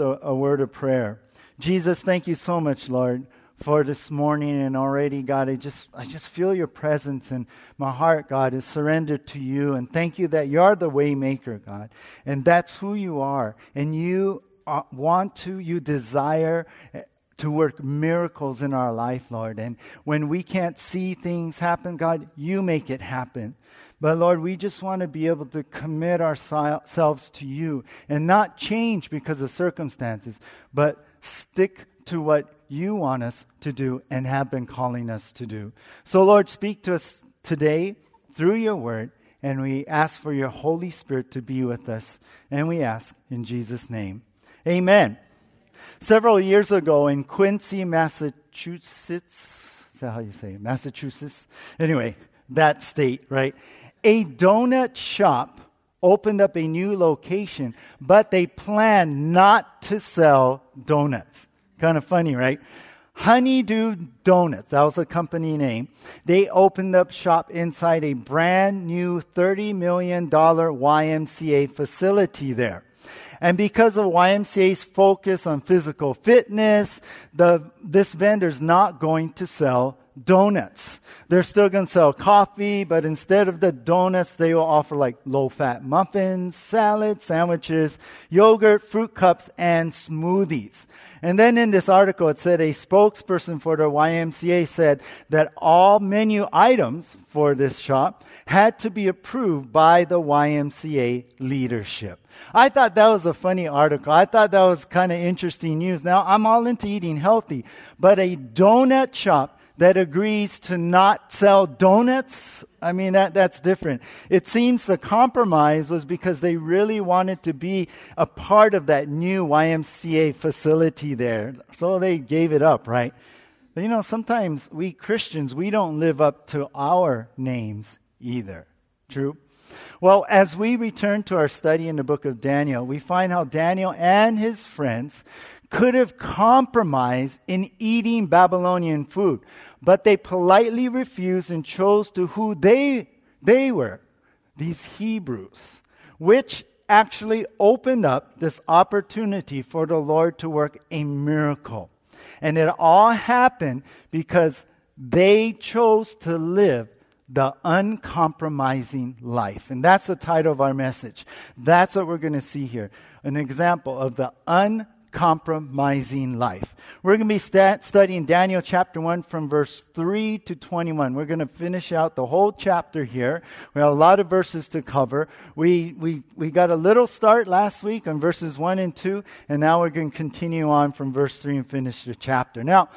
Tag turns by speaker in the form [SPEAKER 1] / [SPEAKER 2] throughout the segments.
[SPEAKER 1] a, a word of prayer. Jesus, thank you so much, Lord, for this morning and already, God, I just I just feel your presence and my heart, God, is surrendered to you. And thank you that you're the waymaker, God. And that's who you are. And you uh, want to, you desire to work miracles in our life, Lord. And when we can't see things happen, God, you make it happen. But Lord, we just want to be able to commit ourselves to you and not change because of circumstances, but stick to what you want us to do and have been calling us to do. So, Lord, speak to us today through your word, and we ask for your Holy Spirit to be with us. And we ask in Jesus' name. Amen. Several years ago in Quincy, Massachusetts, is that how you say it? Massachusetts? Anyway, that state, right? A donut shop opened up a new location, but they planned not to sell donuts. Kind of funny, right? Honeydew Donuts, that was the company name. They opened up shop inside a brand new $30 million YMCA facility there. And because of YMCA's focus on physical fitness, the, this vendor's not going to sell donuts. They're still going to sell coffee, but instead of the donuts, they will offer like low fat muffins, salads, sandwiches, yogurt, fruit cups, and smoothies. And then in this article, it said a spokesperson for the YMCA said that all menu items for this shop had to be approved by the YMCA leadership. I thought that was a funny article. I thought that was kind of interesting news. Now, I'm all into eating healthy, but a donut shop that agrees to not sell donuts, I mean, that, that's different. It seems the compromise was because they really wanted to be a part of that new YMCA facility there. So they gave it up, right? But you know, sometimes we Christians, we don't live up to our names either. True? Well, as we return to our study in the book of Daniel, we find how Daniel and his friends could have compromised in eating Babylonian food but they politely refused and chose to who they, they were, these Hebrews, which actually opened up this opportunity for the Lord to work a miracle. And it all happened because they chose to live the uncompromising life. And that's the title of our message. That's what we're going to see here. An example of the uncompromising compromising life. We're going to be st- studying Daniel chapter 1 from verse 3 to 21. We're going to finish out the whole chapter here. We have a lot of verses to cover. We, we, we got a little start last week on verses 1 and 2, and now we're going to continue on from verse 3 and finish the chapter. Now,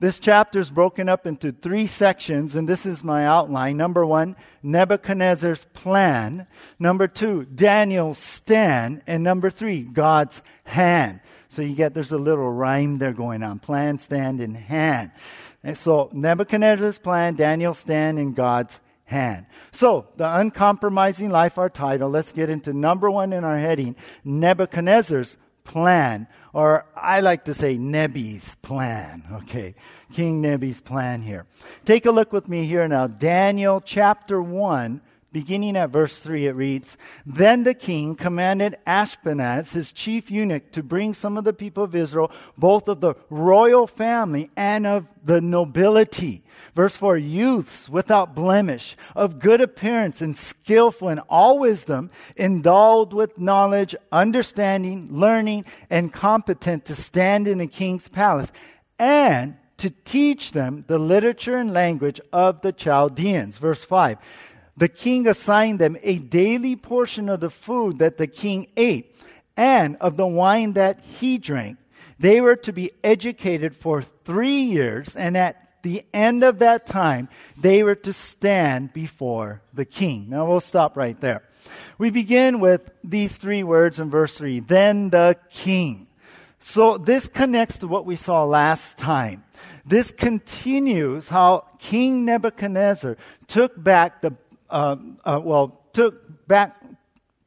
[SPEAKER 1] this chapter is broken up into three sections, and this is my outline. Number one, Nebuchadnezzar's plan. Number two, Daniel's stand. And number three, God's hand. So you get there's a little rhyme there going on. Plan, stand, in hand. And so Nebuchadnezzar's plan, Daniel stand in God's hand. So the uncompromising life, our title. Let's get into number one in our heading: Nebuchadnezzar's plan, or I like to say Nebi's plan. Okay, King Nebi's plan here. Take a look with me here now. Daniel chapter one Beginning at verse 3, it reads Then the king commanded Ashpenaz, his chief eunuch, to bring some of the people of Israel, both of the royal family and of the nobility. Verse 4 Youths without blemish, of good appearance and skillful in all wisdom, endowed with knowledge, understanding, learning, and competent to stand in the king's palace, and to teach them the literature and language of the Chaldeans. Verse 5 the king assigned them a daily portion of the food that the king ate and of the wine that he drank. They were to be educated for three years, and at the end of that time, they were to stand before the king. Now we'll stop right there. We begin with these three words in verse 3 Then the king. So this connects to what we saw last time. This continues how King Nebuchadnezzar took back the uh, uh, well, took back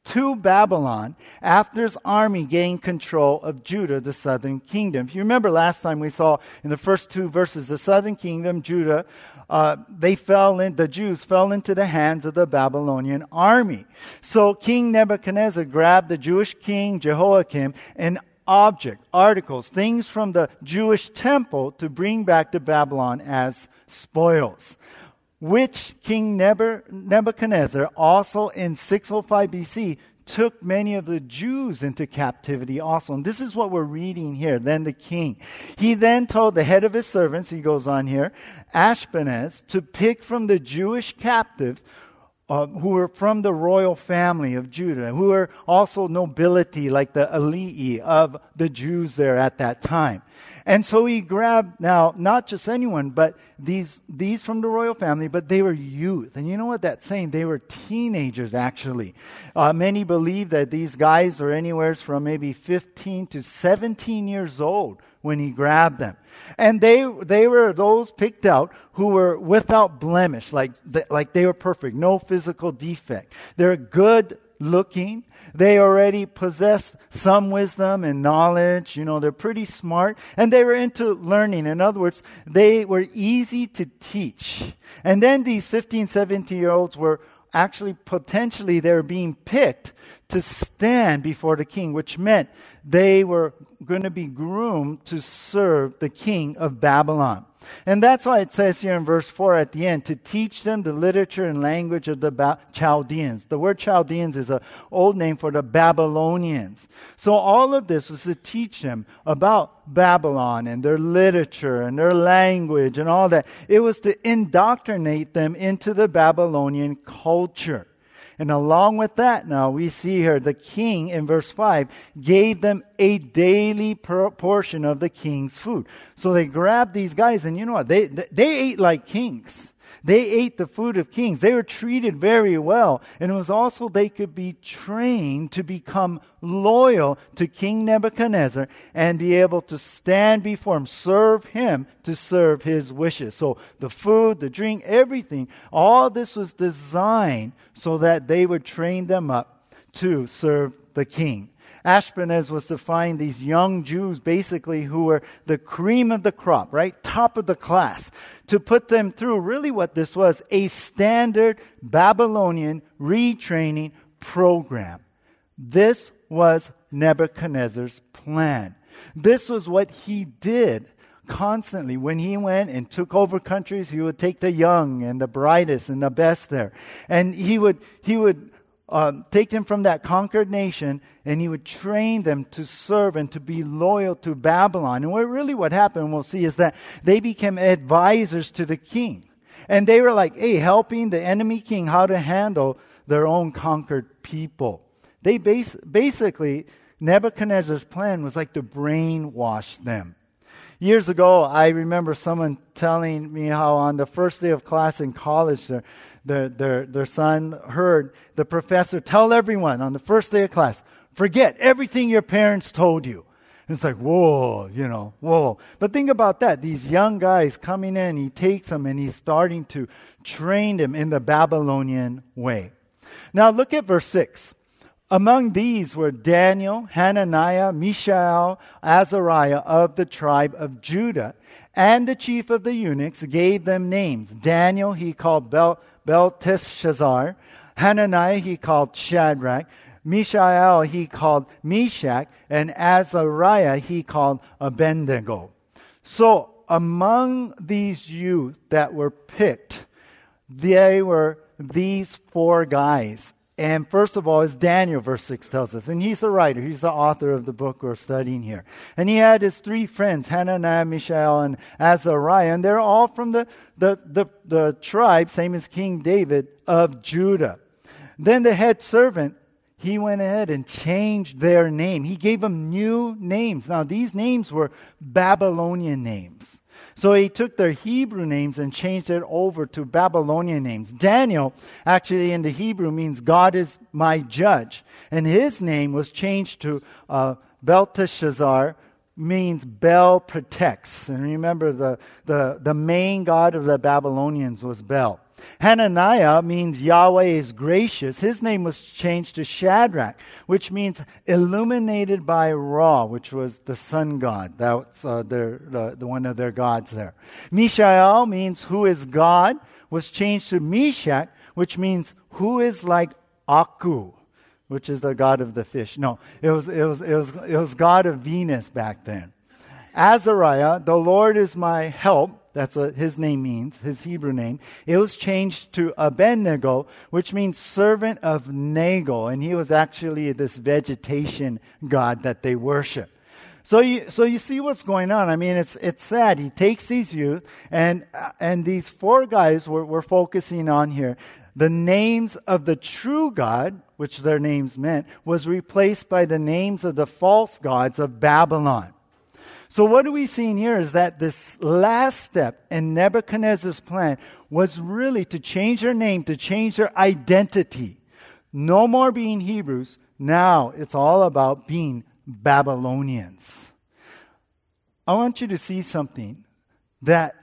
[SPEAKER 1] to Babylon after his army gained control of Judah, the southern kingdom. If you remember last time we saw in the first two verses, the southern kingdom, Judah, uh, they fell in, the Jews fell into the hands of the Babylonian army. So King Nebuchadnezzar grabbed the Jewish king Jehoiakim and objects, articles, things from the Jewish temple to bring back to Babylon as spoils, which King Nebuchadnezzar also in 605 BC took many of the Jews into captivity also. And this is what we're reading here. Then the king. He then told the head of his servants, he goes on here, Ashpenaz, to pick from the Jewish captives uh, who were from the royal family of Judah, who were also nobility like the elite of the Jews there at that time. And so he grabbed now not just anyone, but these these from the royal family, but they were youth. And you know what that's saying? They were teenagers actually. Uh, many believe that these guys are anywhere from maybe 15 to 17 years old when he grabbed them. And they, they were those picked out who were without blemish, like, like they were perfect, no physical defect. They're good looking. They already possessed some wisdom and knowledge. You know, they're pretty smart. And they were into learning. In other words, they were easy to teach. And then these 15, 17 year olds were actually potentially they were being picked to stand before the king, which meant they were going to be groomed to serve the king of Babylon. And that's why it says here in verse 4 at the end to teach them the literature and language of the ba- Chaldeans. The word Chaldeans is an old name for the Babylonians. So all of this was to teach them about Babylon and their literature and their language and all that. It was to indoctrinate them into the Babylonian culture. And along with that, now we see here the king in verse 5 gave them a daily portion of the king's food. So they grabbed these guys, and you know what? They, they ate like kings. They ate the food of kings. They were treated very well. And it was also they could be trained to become loyal to King Nebuchadnezzar and be able to stand before him, serve him to serve his wishes. So the food, the drink, everything, all this was designed so that they would train them up to serve the king. Ashpenaz was to find these young Jews, basically, who were the cream of the crop, right? Top of the class, to put them through really what this was a standard Babylonian retraining program. This was Nebuchadnezzar's plan. This was what he did constantly. When he went and took over countries, he would take the young and the brightest and the best there. And he would, he would um, take them from that conquered nation and he would train them to serve and to be loyal to Babylon. And what really what happened, we'll see, is that they became advisors to the king. And they were like, hey, helping the enemy king how to handle their own conquered people. They bas- basically, Nebuchadnezzar's plan was like to brainwash them. Years ago, I remember someone telling me how on the first day of class in college, their, their, their, their son heard the professor tell everyone on the first day of class, forget everything your parents told you. And it's like, whoa, you know, whoa. But think about that. These young guys coming in, he takes them and he's starting to train them in the Babylonian way. Now look at verse 6. Among these were Daniel, Hananiah, Mishael, Azariah of the tribe of Judah. And the chief of the eunuchs gave them names. Daniel he called Bel- Belteshazzar. Hananiah he called Shadrach. Mishael he called Meshach. And Azariah he called Abednego. So among these youth that were picked, they were these four guys. And first of all, is Daniel, verse 6 tells us. And he's the writer, he's the author of the book we're studying here. And he had his three friends, Hananiah, Mishael, and Azariah. And they're all from the, the, the, the tribe, same as King David, of Judah. Then the head servant, he went ahead and changed their name. He gave them new names. Now, these names were Babylonian names. So he took their Hebrew names and changed it over to Babylonian names. Daniel, actually in the Hebrew, means God is my judge. And his name was changed to uh, Belteshazzar, means Bel protects. And remember, the, the, the main god of the Babylonians was Bel. Hananiah means Yahweh is gracious. His name was changed to Shadrach, which means illuminated by Ra, which was the sun god. That's uh, their, the, the one of their gods there. Mishael means who is God, was changed to Meshach, which means who is like Aku. Which is the god of the fish. No, it was, it was, it was, it was god of Venus back then. Azariah, the Lord is my help. That's what his name means, his Hebrew name. It was changed to Abednego, which means servant of Nego. And he was actually this vegetation god that they worship. So you, so you see what's going on. I mean, it's, it's sad. He takes these youth, and, and these four guys we're, we're focusing on here. The names of the true God, which their names meant, was replaced by the names of the false gods of Babylon. So, what are we seeing here is that this last step in Nebuchadnezzar's plan was really to change their name, to change their identity. No more being Hebrews. Now it's all about being Babylonians. I want you to see something that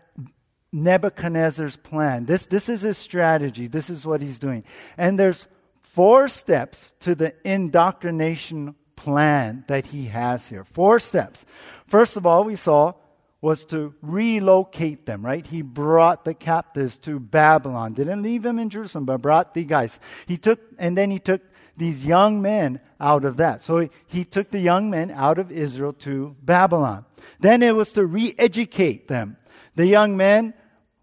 [SPEAKER 1] Nebuchadnezzar's plan. This, this is his strategy. This is what he's doing. And there's four steps to the indoctrination plan that he has here. Four steps. First of all, we saw was to relocate them, right? He brought the captives to Babylon. Didn't leave them in Jerusalem, but brought the guys. He took, and then he took these young men out of that. So he, took the young men out of Israel to Babylon. Then it was to re educate them. The young men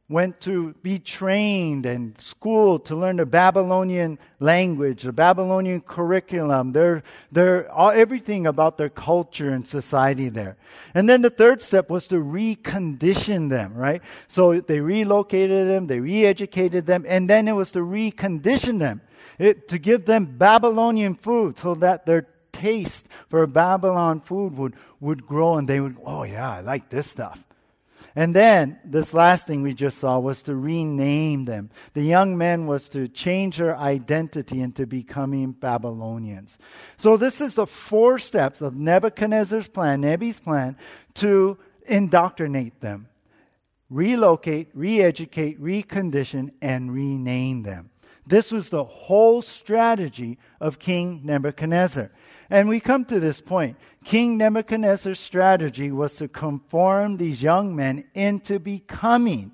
[SPEAKER 1] went to be trained and schooled to learn the Babylonian language, the Babylonian curriculum, their, their, all, everything about their culture and society there. And then the third step was to recondition them, right? So they relocated them, they re-educated them, and then it was to recondition them, it, to give them Babylonian food so that their taste for Babylon food would, would grow and they would, oh yeah, I like this stuff. And then this last thing we just saw was to rename them. The young men was to change their identity into becoming Babylonians. So this is the four steps of Nebuchadnezzar's plan, Nebi's plan, to indoctrinate them. Relocate, re-educate, recondition, and rename them. This was the whole strategy of King Nebuchadnezzar. And we come to this point. King Nebuchadnezzar's strategy was to conform these young men into becoming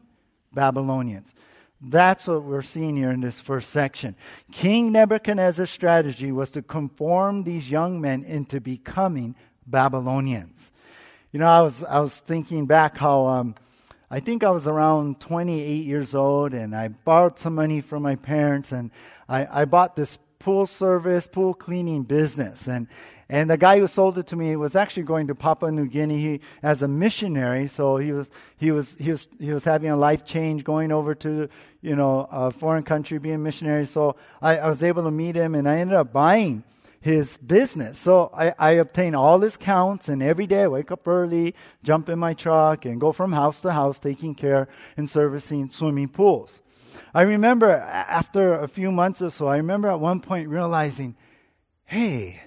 [SPEAKER 1] Babylonians. That's what we're seeing here in this first section. King Nebuchadnezzar's strategy was to conform these young men into becoming Babylonians. You know, I was, I was thinking back how um, I think I was around 28 years old and I borrowed some money from my parents and I, I bought this pool service, pool cleaning business. And, and the guy who sold it to me was actually going to Papua New Guinea he, as a missionary. So he was, he was, he was, he was having a life change going over to, you know, a foreign country being a missionary. So I, I was able to meet him and I ended up buying his business. So I, I obtain all his counts, and every day I wake up early, jump in my truck, and go from house to house taking care and servicing swimming pools. I remember after a few months or so, I remember at one point realizing, hey,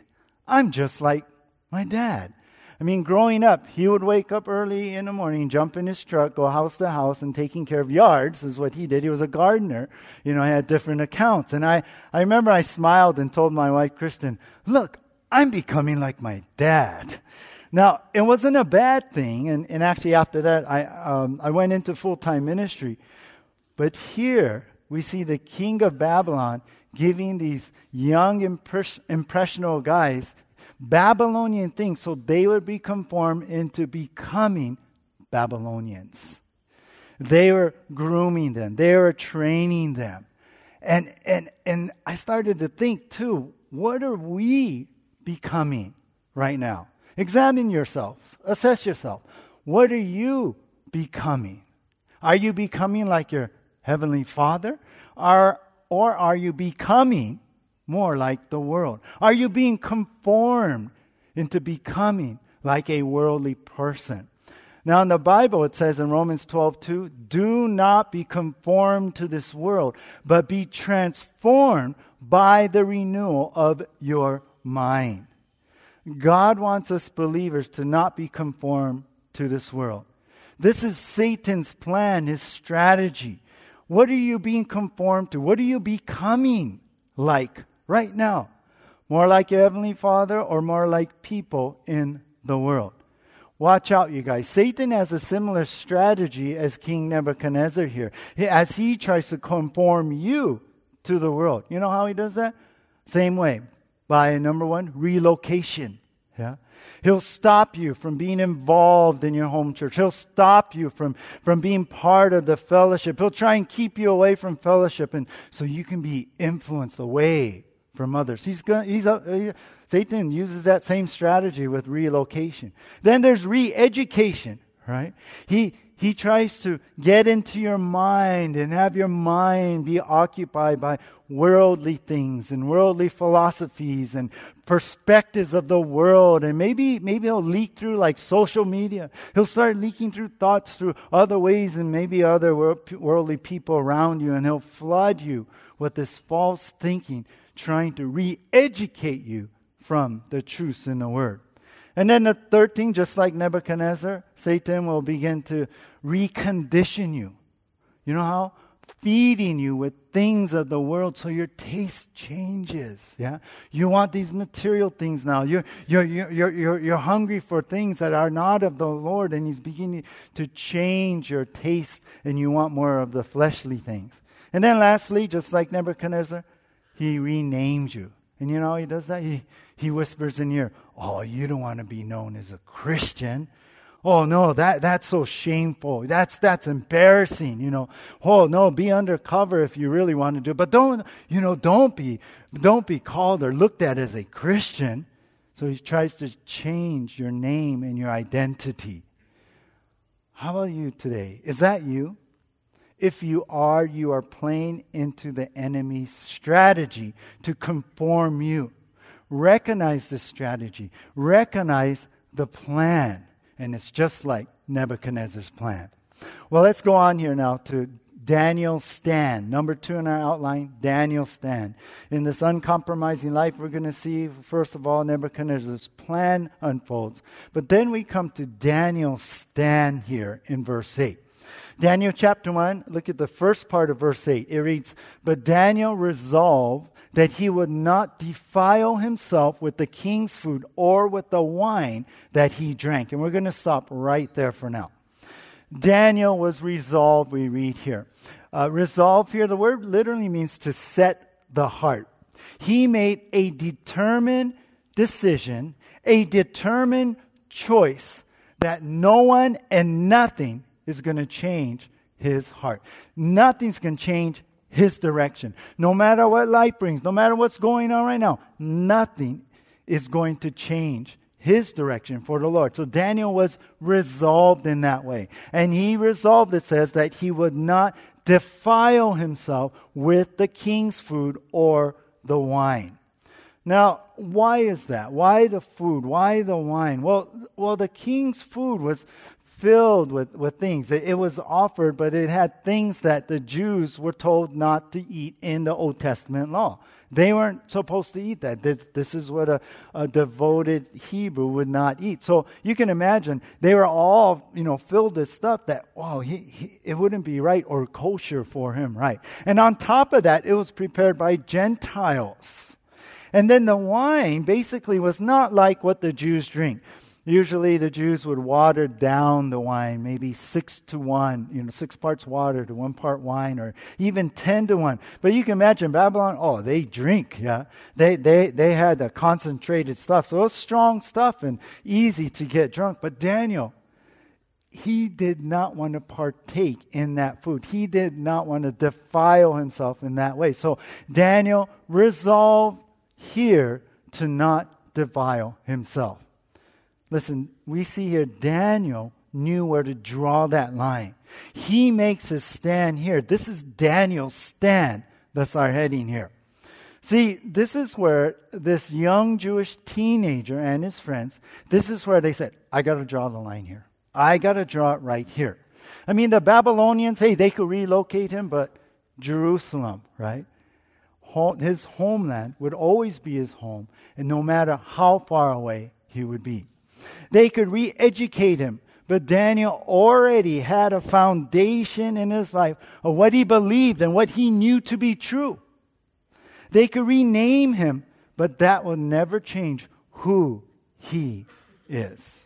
[SPEAKER 1] I'm just like my dad. I mean, growing up, he would wake up early in the morning, jump in his truck, go house to house, and taking care of yards is what he did. He was a gardener. You know, had different accounts. And I, I remember I smiled and told my wife, Kristen, look, I'm becoming like my dad. Now, it wasn't a bad thing. And, and actually, after that, I, um, I went into full time ministry. But here we see the king of Babylon giving these young, impress- impressionable guys Babylonian things so they would be conformed into becoming Babylonians. They were grooming them, they were training them. And, and, and I started to think too, what are we becoming right now? Examine yourself, assess yourself. What are you becoming? Are you becoming like your Heavenly Father? Are, or are you becoming more like the world? Are you being conformed into becoming like a worldly person? Now, in the Bible, it says in Romans 12, 2, do not be conformed to this world, but be transformed by the renewal of your mind. God wants us believers to not be conformed to this world. This is Satan's plan, his strategy. What are you being conformed to? What are you becoming like right now? More like your Heavenly Father or more like people in the world? Watch out, you guys. Satan has a similar strategy as King Nebuchadnezzar here, as he tries to conform you to the world. You know how he does that? Same way. by number one, relocation. Yeah. He'll stop you from being involved in your home church. He'll stop you from, from being part of the fellowship. He'll try and keep you away from fellowship and so you can be influenced away from others. He's going he's uh, Satan uses that same strategy with relocation. Then there's re-education, right? He he tries to get into your mind and have your mind be occupied by worldly things and worldly philosophies and perspectives of the world. And maybe, maybe he'll leak through like social media. He'll start leaking through thoughts through other ways and maybe other worldly people around you. And he'll flood you with this false thinking, trying to re educate you from the truths in the word. And then the third thing, just like Nebuchadnezzar, Satan will begin to recondition you. You know how? Feeding you with things of the world so your taste changes. Yeah? You want these material things now. You're, you're, you're, you're, you're hungry for things that are not of the Lord, and He's beginning to change your taste, and you want more of the fleshly things. And then lastly, just like Nebuchadnezzar, He renames you. And you know He does that? He, he whispers in your ear, Oh, you don't want to be known as a Christian. Oh no, that, that's so shameful. That's, that's embarrassing, you know. Oh no, be undercover if you really want to do it. But don't, you know, don't be, don't be called or looked at as a Christian. So he tries to change your name and your identity. How about you today? Is that you? If you are, you are playing into the enemy's strategy to conform you. Recognize the strategy, recognize the plan. And it's just like Nebuchadnezzar's plan. Well, let's go on here now to Daniel stand. Number two in our outline, Daniel stand. In this uncompromising life, we're going to see, first of all, Nebuchadnezzar's plan unfolds. But then we come to Daniel stand here in verse 8. Daniel chapter 1, look at the first part of verse 8. It reads, But Daniel resolved that he would not defile himself with the king's food or with the wine that he drank. And we're going to stop right there for now. Daniel was resolved, we read here. Uh, resolve here, the word literally means to set the heart. He made a determined decision, a determined choice that no one and nothing is going to change his heart. Nothing's going to change his direction. No matter what life brings, no matter what's going on right now, nothing is going to change his direction for the Lord. So Daniel was resolved in that way. And he resolved, it says, that he would not defile himself with the king's food or the wine. Now, why is that? Why the food? Why the wine? Well, well, the king's food was filled with, with things. It, it, was offered, but it had things that the Jews were told not to eat in the Old Testament law. They weren't supposed to eat that. This, this is what a, a, devoted Hebrew would not eat. So you can imagine they were all, you know, filled with stuff that, wow, he, he, it wouldn't be right or kosher for him, right? And on top of that, it was prepared by Gentiles. And then the wine basically was not like what the Jews drink. Usually the Jews would water down the wine, maybe six to one, you know, six parts water to one part wine, or even ten to one. But you can imagine Babylon, oh, they drink, yeah. They, they, they had the concentrated stuff. So it was strong stuff and easy to get drunk. But Daniel, he did not want to partake in that food. He did not want to defile himself in that way. So Daniel resolved here to not defile himself. Listen, we see here Daniel knew where to draw that line. He makes his stand here. This is Daniel's stand. That's our heading here. See, this is where this young Jewish teenager and his friends, this is where they said, I got to draw the line here. I got to draw it right here. I mean, the Babylonians, hey, they could relocate him, but Jerusalem, right? His homeland would always be his home, and no matter how far away he would be. They could re educate him. But Daniel already had a foundation in his life of what he believed and what he knew to be true. They could rename him, but that will never change who he is.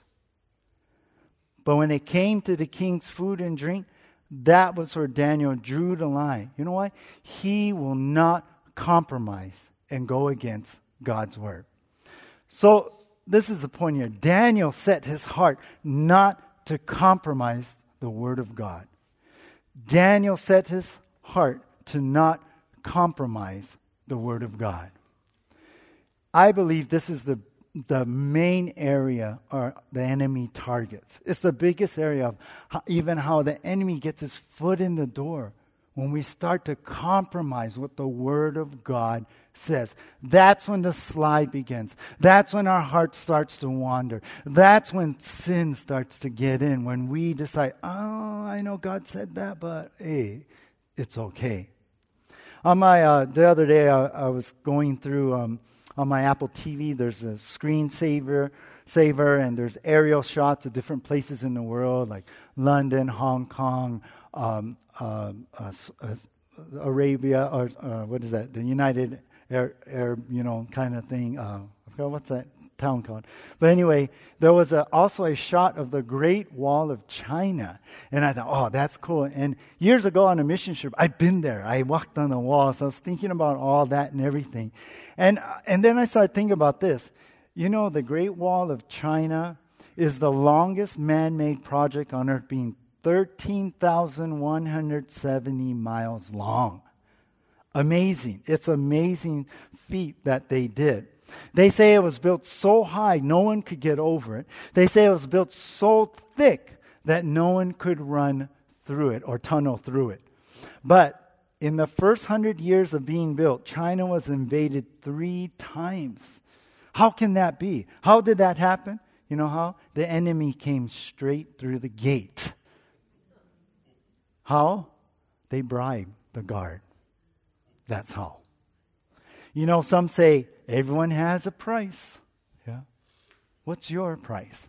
[SPEAKER 1] But when it came to the king's food and drink, that was where Daniel drew the line. You know what? He will not compromise and go against God's word. So, this is the point here. Daniel set his heart not to compromise the word of God. Daniel set his heart to not compromise the word of God. I believe this is the the main area or the enemy targets. It's the biggest area of how, even how the enemy gets his foot in the door when we start to compromise what the Word of God says. That's when the slide begins. That's when our heart starts to wander. That's when sin starts to get in, when we decide, oh, I know God said that, but hey, it's okay. On my, uh, the other day, I, I was going through. Um, on my Apple TV, there's a screensaver saver, and there's aerial shots of different places in the world, like London, Hong Kong, um, uh, uh, uh, Arabia, or uh, what is that? The United Arab, you know, kind of thing. Uh, I forgot what's that town called. But anyway, there was a, also a shot of the Great Wall of China. And I thought, oh, that's cool. And years ago on a mission trip, I've been there. I walked on the wall. So I was thinking about all that and everything. And, and then I started thinking about this. You know, the Great Wall of China is the longest man made project on earth, being 13,170 miles long. Amazing. It's amazing feat that they did. They say it was built so high no one could get over it. They say it was built so thick that no one could run through it or tunnel through it. But in the first hundred years of being built, China was invaded three times. How can that be? How did that happen? You know how? The enemy came straight through the gate. How? They bribe the guard. That's how. You know, some say everyone has a price. Yeah. What's your price?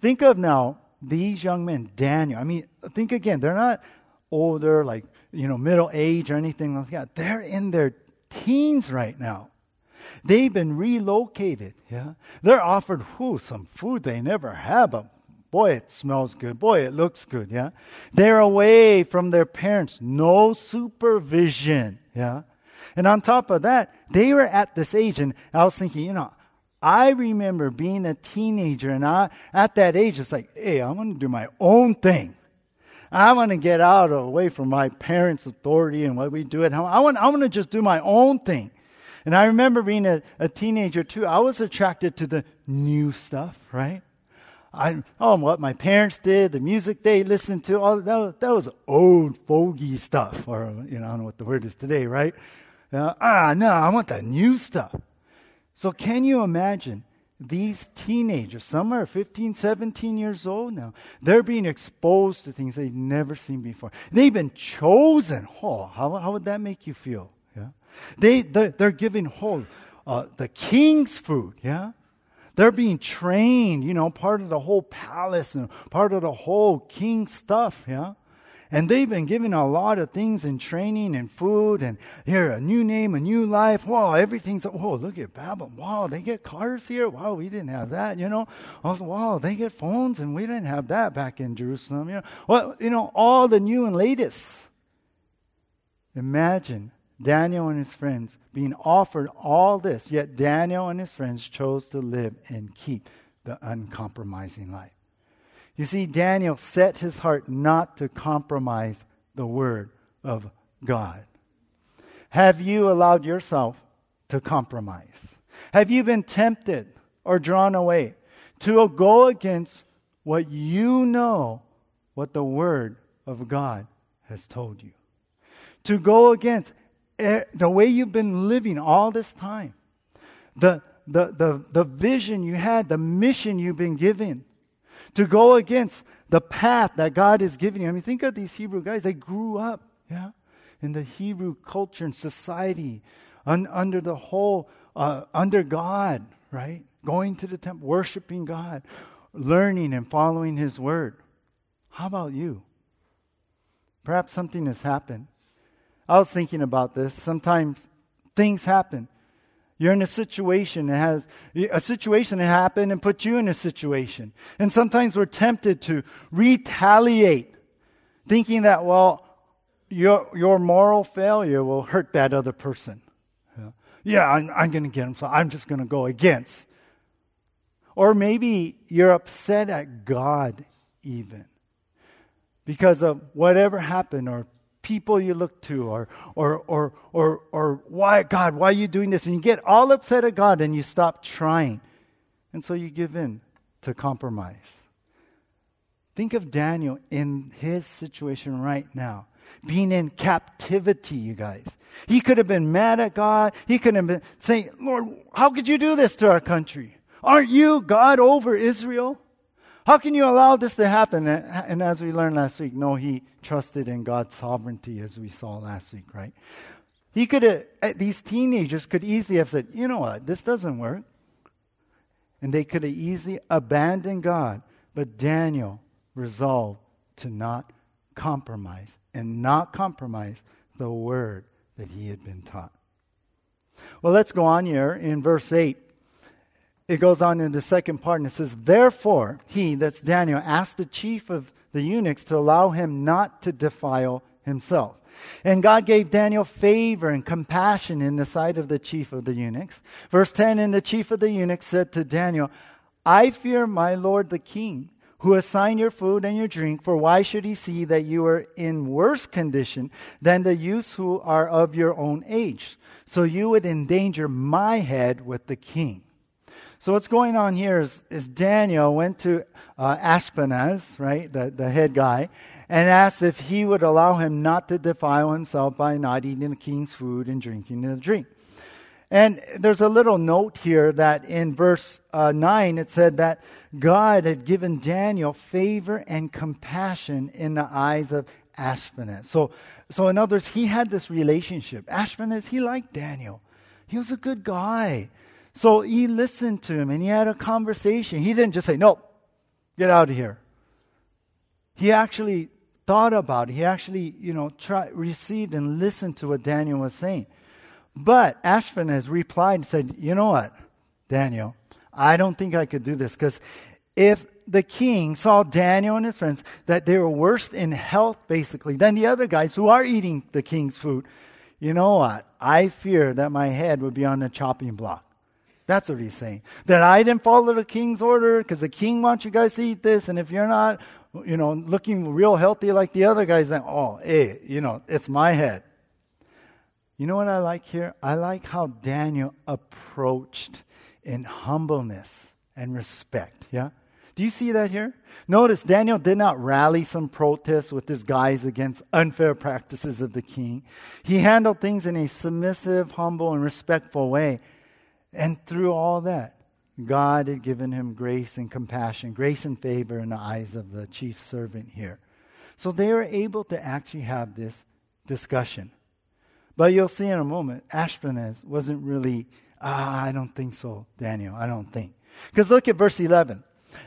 [SPEAKER 1] Think of now these young men, Daniel. I mean, think again, they're not older, like, you know, middle age or anything like that. They're in their teens right now. They've been relocated, yeah. They're offered who some food they never had, but boy, it smells good. Boy, it looks good, yeah. They're away from their parents, no supervision, yeah. And on top of that, they were at this age, and I was thinking, you know, I remember being a teenager, and I, at that age, it's like, hey, I want to do my own thing. I want to get out of away from my parents' authority and what we do at home. I want, I want to just do my own thing. And I remember being a, a teenager too. I was attracted to the new stuff, right? I, oh, what my parents did, the music they listened to, all that was, that was old fogey stuff, or you know, I don't know what the word is today, right? Uh, ah, no, I want the new stuff. So can you imagine these teenagers, some are 15, 17 years old now, they're being exposed to things they've never seen before. They've been chosen. Oh, how, how would that make you feel? Yeah. They, they're, they're giving whole, uh, the king's food. Yeah. They're being trained, you know, part of the whole palace and part of the whole king stuff. Yeah. And they've been given a lot of things in training and food and here, a new name, a new life. Wow, everything's, oh, look at Babylon. Wow, they get cars here. Wow, we didn't have that, you know. Also, wow, they get phones and we didn't have that back in Jerusalem, you know. Well, you know, all the new and latest. Imagine Daniel and his friends being offered all this, yet Daniel and his friends chose to live and keep the uncompromising life. You see, Daniel set his heart not to compromise the word of God. Have you allowed yourself to compromise? Have you been tempted or drawn away to go against what you know, what the word of God has told you? To go against the way you've been living all this time, the, the, the, the vision you had, the mission you've been given to go against the path that God is giving you. I mean, think of these Hebrew guys. They grew up, yeah, in the Hebrew culture and society, un, under the whole, uh, under God, right? Going to the temple, worshiping God, learning and following His word. How about you? Perhaps something has happened. I was thinking about this. Sometimes things happen you're in a situation that has a situation that happened and put you in a situation. And sometimes we're tempted to retaliate, thinking that, well, your, your moral failure will hurt that other person. Yeah. Yeah, I'm, I'm going to get him, so I'm just going to go against. Or maybe you're upset at God, even because of whatever happened, or people you look to, or, or, or, or, or why, God, why are you doing this? And you get all upset at God and you stop trying. And so you give in to compromise. Think of Daniel in his situation right now, being in captivity, you guys. He could have been mad at God. He could have been saying, Lord, how could you do this to our country? Aren't you God over Israel? How can you allow this to happen? And as we learned last week, no, he trusted in God's sovereignty, as we saw last week, right? He could have, eh, these teenagers could easily have said, you know what, this doesn't work. And they could have easily abandoned God. But Daniel resolved to not compromise and not compromise the word that he had been taught. Well, let's go on here in verse 8. It goes on in the second part and it says, Therefore, he, that's Daniel, asked the chief of the eunuchs to allow him not to defile himself. And God gave Daniel favor and compassion in the sight of the chief of the eunuchs. Verse 10 And the chief of the eunuchs said to Daniel, I fear my lord the king who assigned your food and your drink, for why should he see that you are in worse condition than the youths who are of your own age? So you would endanger my head with the king. So what's going on here is, is Daniel went to uh, Ashpenaz, right, the, the head guy, and asked if he would allow him not to defile himself by not eating the king's food and drinking the drink. And there's a little note here that in verse uh, 9 it said that God had given Daniel favor and compassion in the eyes of Ashpenaz. So, so in other words, he had this relationship. Ashpenaz, he liked Daniel. He was a good guy. So he listened to him and he had a conversation. He didn't just say, Nope, get out of here. He actually thought about it. He actually, you know, tried, received and listened to what Daniel was saying. But Ashpenaz replied and said, You know what, Daniel, I don't think I could do this because if the king saw Daniel and his friends that they were worse in health, basically, than the other guys who are eating the king's food, you know what? I fear that my head would be on the chopping block. That's what he's saying. That I didn't follow the king's order because the king wants you guys to eat this, and if you're not, you know, looking real healthy like the other guys, then oh, hey, you know, it's my head. You know what I like here? I like how Daniel approached in humbleness and respect. Yeah? Do you see that here? Notice Daniel did not rally some protests with his guys against unfair practices of the king. He handled things in a submissive, humble, and respectful way. And through all that, God had given him grace and compassion, grace and favor in the eyes of the chief servant here. So they were able to actually have this discussion. But you'll see in a moment, Ashpenaz wasn't really, ah, I don't think so, Daniel, I don't think. Because look at verse 11.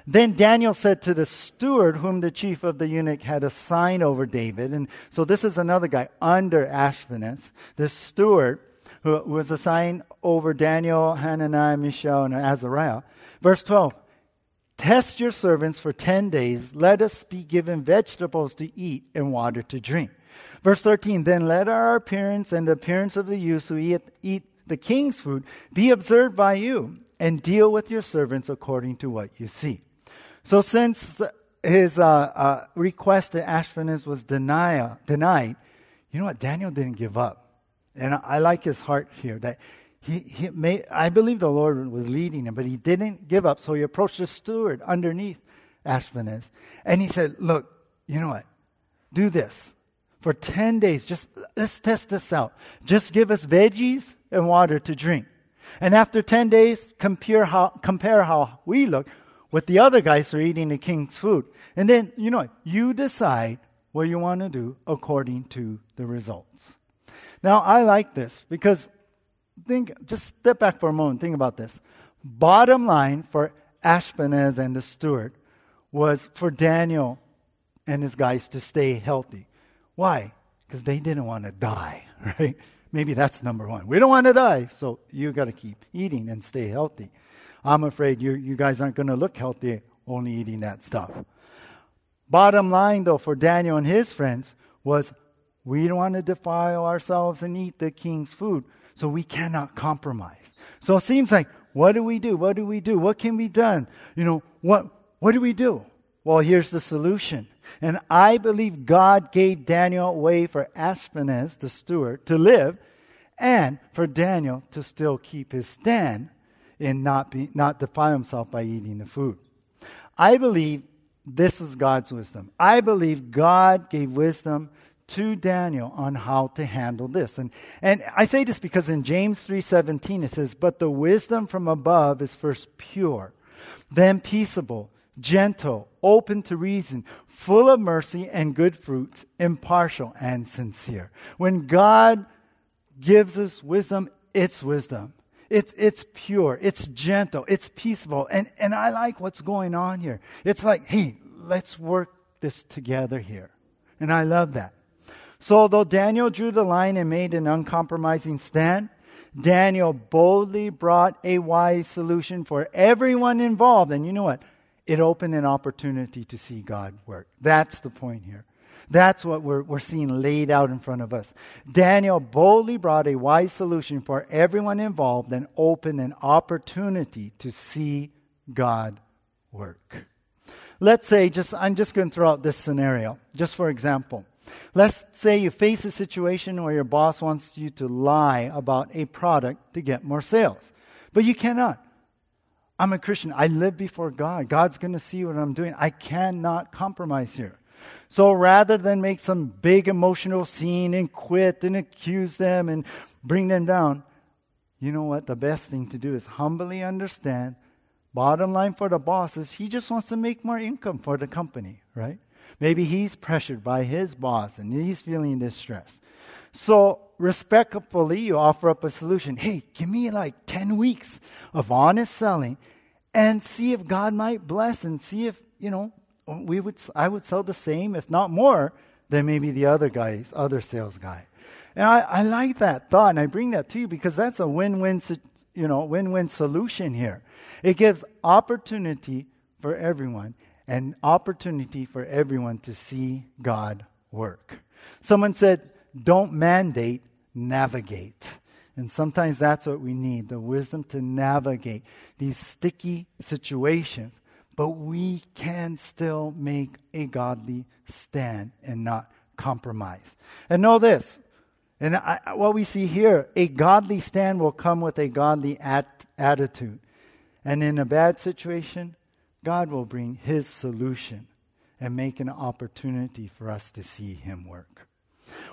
[SPEAKER 1] Then Daniel said to the steward, whom the chief of the eunuch had assigned over David, and so this is another guy under Ashpenaz, the steward who was assigned over Daniel, Hananiah, Mishael, and Azariah. Verse 12 Test your servants for 10 days. Let us be given vegetables to eat and water to drink. Verse 13 Then let our appearance and the appearance of the youths who eat, eat the king's food be observed by you, and deal with your servants according to what you see. So, since his uh, uh, request to Ashpenaz was denial, denied, you know what? Daniel didn't give up. And I, like his heart here that he, he may, I believe the Lord was leading him, but he didn't give up. So he approached the steward underneath Ashpenaz. And he said, Look, you know what? Do this for 10 days. Just let's test this out. Just give us veggies and water to drink. And after 10 days, compare how, compare how we look with the other guys who are eating the king's food. And then, you know, you decide what you want to do according to the results. Now, I like this because think, just step back for a moment, think about this. Bottom line for Ashpenaz and the steward was for Daniel and his guys to stay healthy. Why? Because they didn't want to die, right? Maybe that's number one. We don't want to die, so you got to keep eating and stay healthy. I'm afraid you, you guys aren't going to look healthy only eating that stuff. Bottom line, though, for Daniel and his friends was we don't want to defile ourselves and eat the king's food. So we cannot compromise. So it seems like, what do we do? What do we do? What can be done? You know, what, what do we do? Well, here's the solution. And I believe God gave Daniel a way for Ashpenaz, the steward, to live and for Daniel to still keep his stand and not, be, not defile himself by eating the food. I believe this was God's wisdom. I believe God gave wisdom to Daniel on how to handle this. And, and I say this because in James 3:17 it says, "But the wisdom from above is first pure, then peaceable, gentle, open to reason, full of mercy and good fruits, impartial and sincere." When God gives us wisdom, it's wisdom. It's, it's pure, it's gentle, it's peaceable. And, and I like what's going on here. It's like, hey, let's work this together here. And I love that. So, although Daniel drew the line and made an uncompromising stand, Daniel boldly brought a wise solution for everyone involved. And you know what? It opened an opportunity to see God work. That's the point here. That's what we're, we're seeing laid out in front of us. Daniel boldly brought a wise solution for everyone involved and opened an opportunity to see God work. Let's say, just I'm just going to throw out this scenario, just for example. Let's say you face a situation where your boss wants you to lie about a product to get more sales, but you cannot. I'm a Christian. I live before God. God's going to see what I'm doing. I cannot compromise here. So rather than make some big emotional scene and quit and accuse them and bring them down, you know what? The best thing to do is humbly understand. Bottom line for the boss is he just wants to make more income for the company, right? Maybe he's pressured by his boss and he's feeling distress. So, respectfully, you offer up a solution. Hey, give me like 10 weeks of honest selling and see if God might bless and see if, you know, we would, I would sell the same, if not more, than maybe the other guys, other sales guy. And I, I like that thought, and I bring that to you because that's a win-win, you know, win-win solution here. It gives opportunity for everyone, an opportunity for everyone to see God work. Someone said, don't mandate, navigate. And sometimes that's what we need the wisdom to navigate these sticky situations. But we can still make a godly stand and not compromise. And know this, and I, what we see here, a godly stand will come with a godly at, attitude. And in a bad situation, God will bring His solution and make an opportunity for us to see Him work.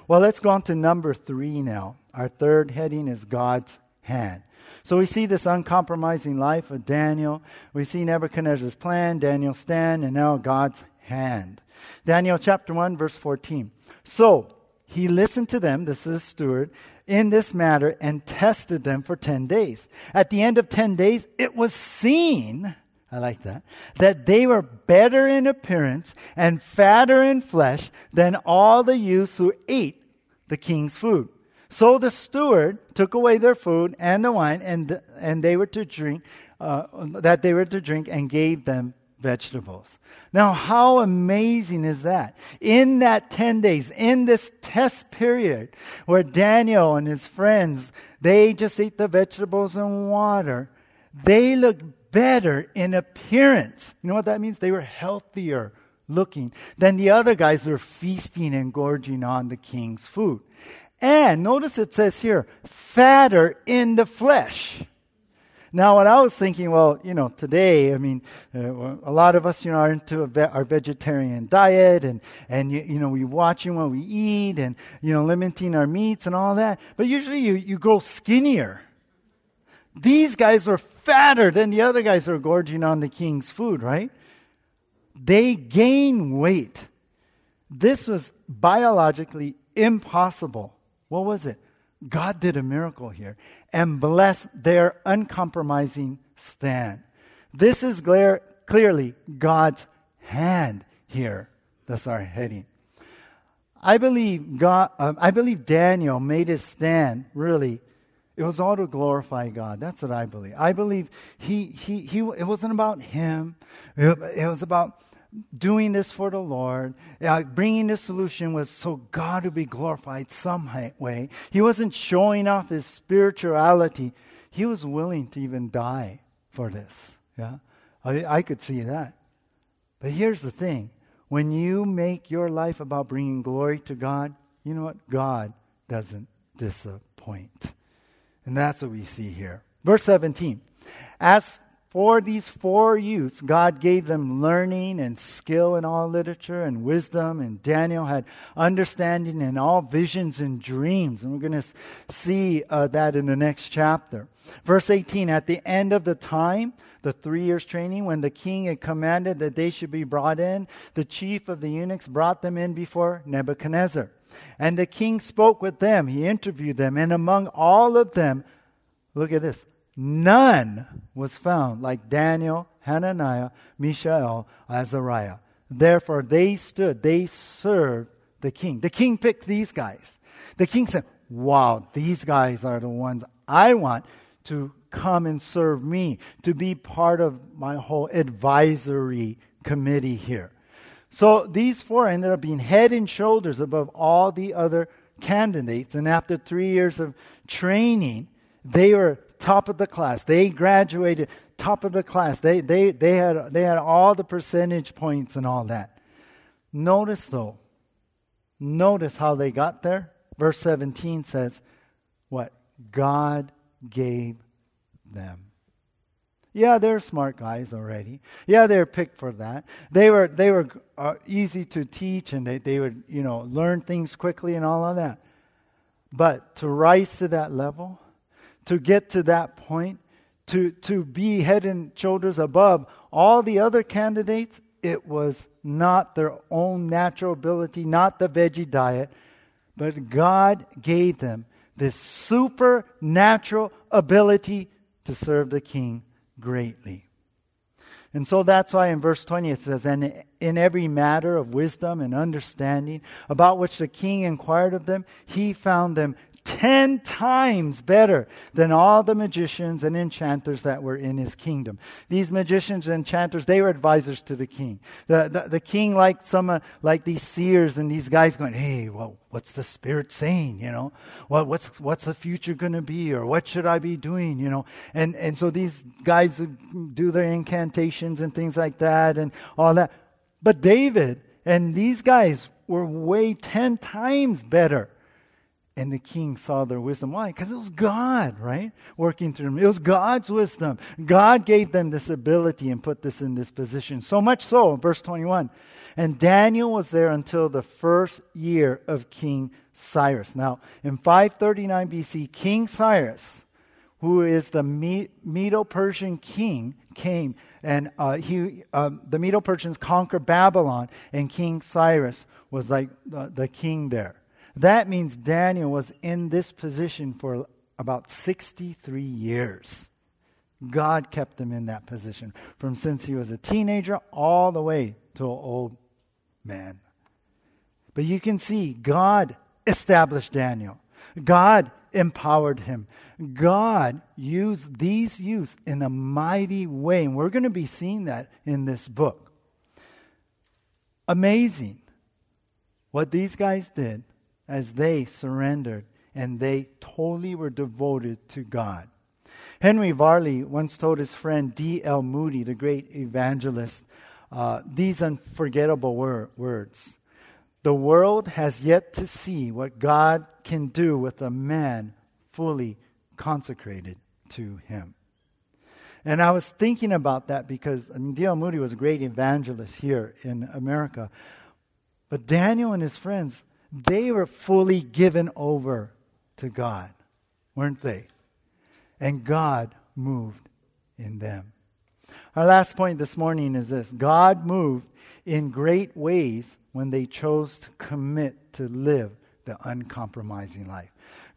[SPEAKER 1] Well, let's go on to number three now. Our third heading is God's hand. So we see this uncompromising life of Daniel. We see Nebuchadnezzar's plan, Daniel's stand, and now God's hand. Daniel chapter 1, verse 14. So he listened to them, this is steward, in this matter and tested them for 10 days. At the end of 10 days, it was seen I like that. That they were better in appearance and fatter in flesh than all the youths who ate the king's food. So the steward took away their food and the wine, and, and they were to drink, uh, that they were to drink, and gave them vegetables. Now, how amazing is that? In that 10 days, in this test period where Daniel and his friends, they just ate the vegetables and water, they looked better in appearance. You know what that means? They were healthier looking than the other guys who were feasting and gorging on the king's food. And notice it says here, fatter in the flesh. Now, what I was thinking, well, you know, today, I mean, uh, a lot of us, you know, are into ve- our vegetarian diet and, and you, you, know, we're watching what we eat and, you know, limiting our meats and all that. But usually you, you grow skinnier. These guys were fatter than the other guys who were gorging on the king's food, right? They gain weight. This was biologically impossible. What was it? God did a miracle here and blessed their uncompromising stand. This is clear, clearly God's hand here. That's our heading. I believe God. Uh, I believe Daniel made his stand really it was all to glorify God. That's what I believe. I believe he, he, he, it wasn't about him. It, was about doing this for the Lord, uh, bringing this solution was so God would be glorified some way. He wasn't showing off his spirituality. He was willing to even die for this. Yeah, I, I could see that. But here's the thing when you make your life about bringing glory to God, you know what? God doesn't disappoint. And that's what we see here. Verse 17. As for these four youths, God gave them learning and skill in all literature and wisdom, and Daniel had understanding in all visions and dreams. And we're going to see uh, that in the next chapter. Verse 18 At the end of the time, the three years training, when the king had commanded that they should be brought in, the chief of the eunuchs brought them in before Nebuchadnezzar. And the king spoke with them, he interviewed them, and among all of them, look at this none was found like Daniel, Hananiah, Mishael, Azariah. Therefore, they stood, they served the king. The king picked these guys. The king said, Wow, these guys are the ones I want to come and serve me, to be part of my whole advisory committee here. So these four ended up being head and shoulders above all the other candidates. And after three years of training, they were top of the class. They graduated top of the class. They, they, they, had, they had all the percentage points and all that. Notice, though, notice how they got there. Verse 17 says, What? God gave them. Yeah, they're smart guys already. Yeah, they're picked for that. They were, they were uh, easy to teach and they, they would, you know, learn things quickly and all of that. But to rise to that level, to get to that point, to, to be head and shoulders above all the other candidates, it was not their own natural ability, not the veggie diet, but God gave them this supernatural ability to serve the king greatly. And so that's why in verse 20 it says, And in every matter of wisdom and understanding about which the king inquired of them, he found them ten times better than all the magicians and enchanters that were in his kingdom. These magicians and enchanters, they were advisors to the king. The, the, the king liked some, uh, like these seers and these guys going, hey, well, what's the spirit saying, you know? What's, what's the future going to be or what should I be doing, you know? And, and so these guys would do their incantations and things like that and all that. But David and these guys were way ten times better and the king saw their wisdom. Why? Because it was God, right? Working through them. It was God's wisdom. God gave them this ability and put this in this position. So much so, verse 21. And Daniel was there until the first year of King Cyrus. Now, in 539 BC, King Cyrus, who is the Medo Persian king, came and uh, he, uh, the Medo Persians conquered Babylon, and King Cyrus was like the, the king there. That means Daniel was in this position for about 63 years. God kept him in that position from since he was a teenager all the way to an old man. But you can see God established Daniel. God empowered him. God used these youth in a mighty way. And we're going to be seeing that in this book. Amazing what these guys did as they surrendered and they totally were devoted to God. Henry Varley once told his friend D.L. Moody, the great evangelist, uh, these unforgettable wor- words The world has yet to see what God can do with a man fully consecrated to Him. And I was thinking about that because I mean, D.L. Moody was a great evangelist here in America. But Daniel and his friends, they were fully given over to God, weren't they? And God moved in them. Our last point this morning is this God moved in great ways when they chose to commit to live the uncompromising life.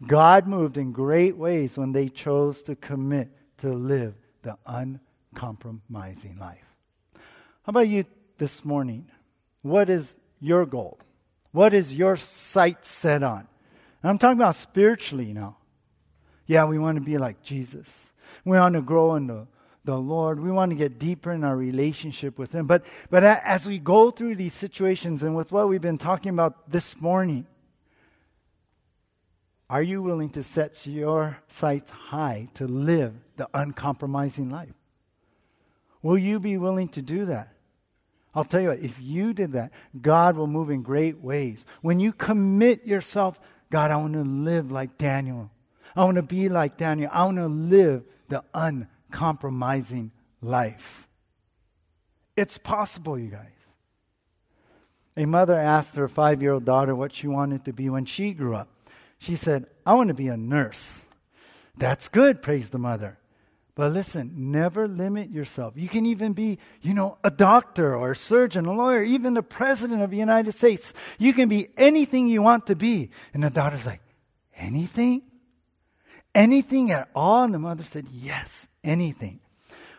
[SPEAKER 1] God moved in great ways when they chose to commit to live the uncompromising life. How about you this morning? What is your goal? What is your sight set on? I'm talking about spiritually now. Yeah, we want to be like Jesus. We want to grow in the, the Lord. We want to get deeper in our relationship with Him. But, but as we go through these situations and with what we've been talking about this morning, are you willing to set your sights high to live the uncompromising life? Will you be willing to do that? I'll tell you what, if you did that, God will move in great ways. When you commit yourself, God, I want to live like Daniel. I want to be like Daniel. I want to live the uncompromising life. It's possible, you guys. A mother asked her five year old daughter what she wanted to be when she grew up. She said, I want to be a nurse. That's good, praised the mother. But listen, never limit yourself. You can even be, you know, a doctor or a surgeon, a lawyer, even the president of the United States. You can be anything you want to be. And the daughter's like, anything? Anything at all? And the mother said, yes, anything.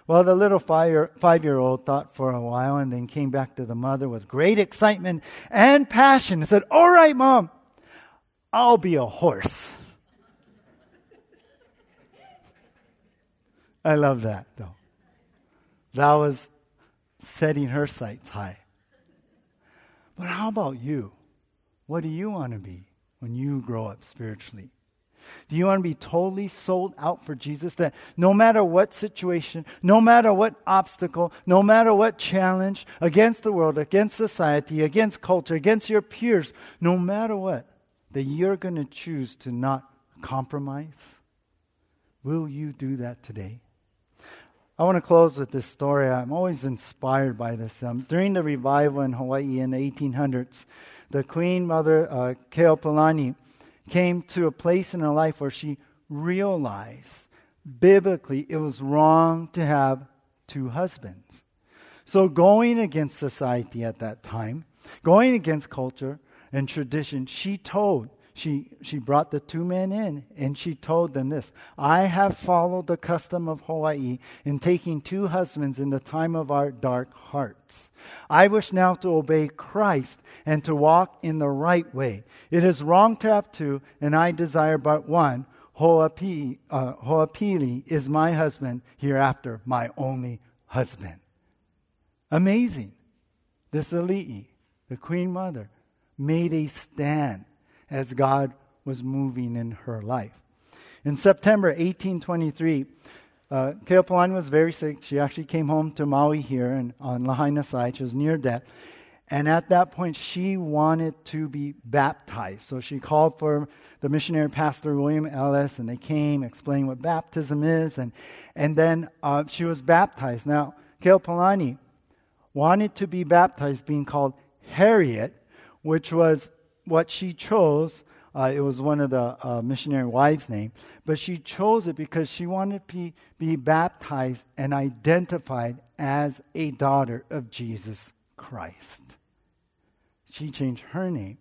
[SPEAKER 1] Well, the little five year old thought for a while and then came back to the mother with great excitement and passion and said, All right, mom, I'll be a horse. I love that, though. That was setting her sights high. But how about you? What do you want to be when you grow up spiritually? Do you want to be totally sold out for Jesus? That no matter what situation, no matter what obstacle, no matter what challenge against the world, against society, against culture, against your peers, no matter what, that you're going to choose to not compromise? Will you do that today? I want to close with this story. I'm always inspired by this. Um, during the revival in Hawaii in the 1800s, the Queen Mother uh, Keopuolani came to a place in her life where she realized biblically it was wrong to have two husbands. So, going against society at that time, going against culture and tradition, she told she, she brought the two men in and she told them this I have followed the custom of Hawaii in taking two husbands in the time of our dark hearts. I wish now to obey Christ and to walk in the right way. It is wrong to have two, and I desire but one. Uh, Hoapili is my husband, hereafter my only husband. Amazing. This Ali'i, the Queen Mother, made a stand as God was moving in her life. In September 1823, uh, was very sick. She actually came home to Maui here and on Lahaina side. She was near death. And at that point, she wanted to be baptized. So she called for the missionary pastor, William Ellis, and they came, explained what baptism is. And, and then uh, she was baptized. Now, Keopuolani wanted to be baptized, being called Harriet, which was what she chose, uh, it was one of the uh, missionary wives' name, but she chose it because she wanted to be, be baptized and identified as a daughter of Jesus Christ. She changed her name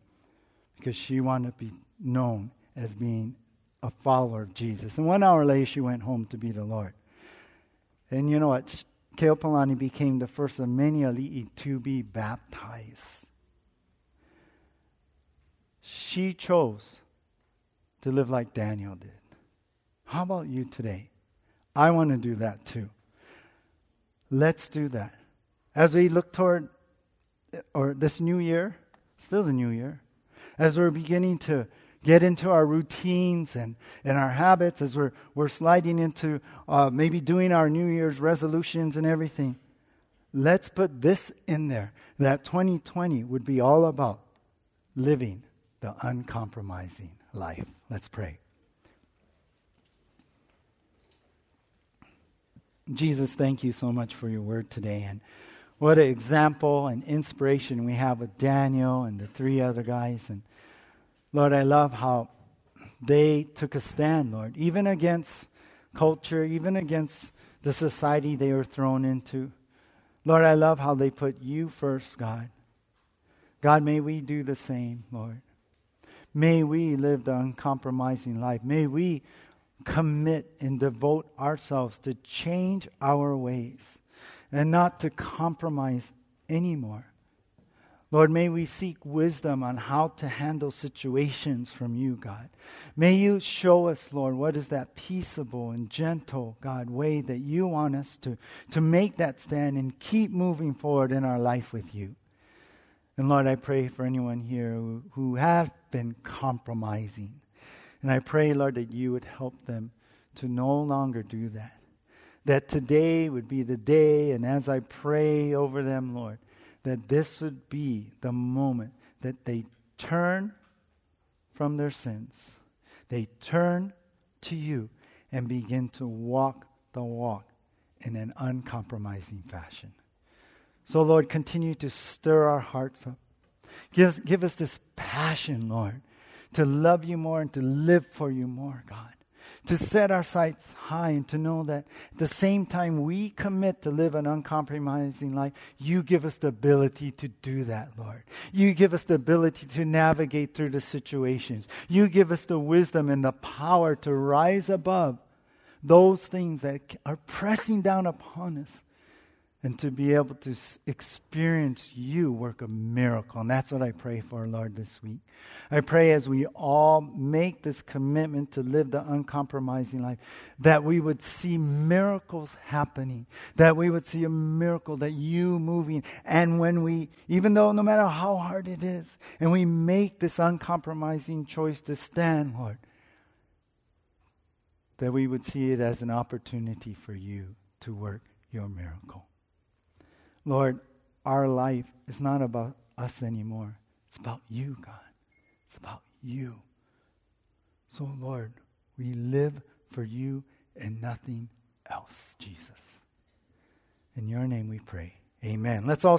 [SPEAKER 1] because she wanted to be known as being a follower of Jesus. And one hour later, she went home to be the Lord. And you know what? Keopuolani became the first of many ali'i to be baptized she chose to live like Daniel did. How about you today? I want to do that too. Let's do that. As we look toward or this new year, still the new year, as we're beginning to get into our routines and, and our habits, as we're, we're sliding into uh, maybe doing our New Year's resolutions and everything, let's put this in there that 2020 would be all about living the uncompromising life. Let's pray. Jesus, thank you so much for your word today. And what an example and inspiration we have with Daniel and the three other guys. And Lord, I love how they took a stand, Lord, even against culture, even against the society they were thrown into. Lord, I love how they put you first, God. God, may we do the same, Lord. May we live the uncompromising life. May we commit and devote ourselves to change our ways and not to compromise anymore. Lord, may we seek wisdom on how to handle situations from you, God. May you show us, Lord, what is that peaceable and gentle, God, way that you want us to, to make that stand and keep moving forward in our life with you. And Lord, I pray for anyone here who, who have been compromising. And I pray, Lord, that you would help them to no longer do that. That today would be the day, and as I pray over them, Lord, that this would be the moment that they turn from their sins. They turn to you and begin to walk the walk in an uncompromising fashion. So, Lord, continue to stir our hearts up. Give, give us this passion, Lord, to love you more and to live for you more, God to set our sights high and to know that at the same time we commit to live an uncompromising life, you give us the ability to do that, Lord. You give us the ability to navigate through the situations. You give us the wisdom and the power to rise above those things that are pressing down upon us and to be able to experience you work a miracle. And that's what I pray for, Lord, this week. I pray as we all make this commitment to live the uncompromising life, that we would see miracles happening, that we would see a miracle, that you moving. And when we, even though no matter how hard it is, and we make this uncompromising choice to stand, Lord, that we would see it as an opportunity for you to work your miracle. Lord, our life is not about us anymore. It's about you, God. It's about you. So, Lord, we live for you and nothing else, Jesus. In your name we pray. Amen. Let's all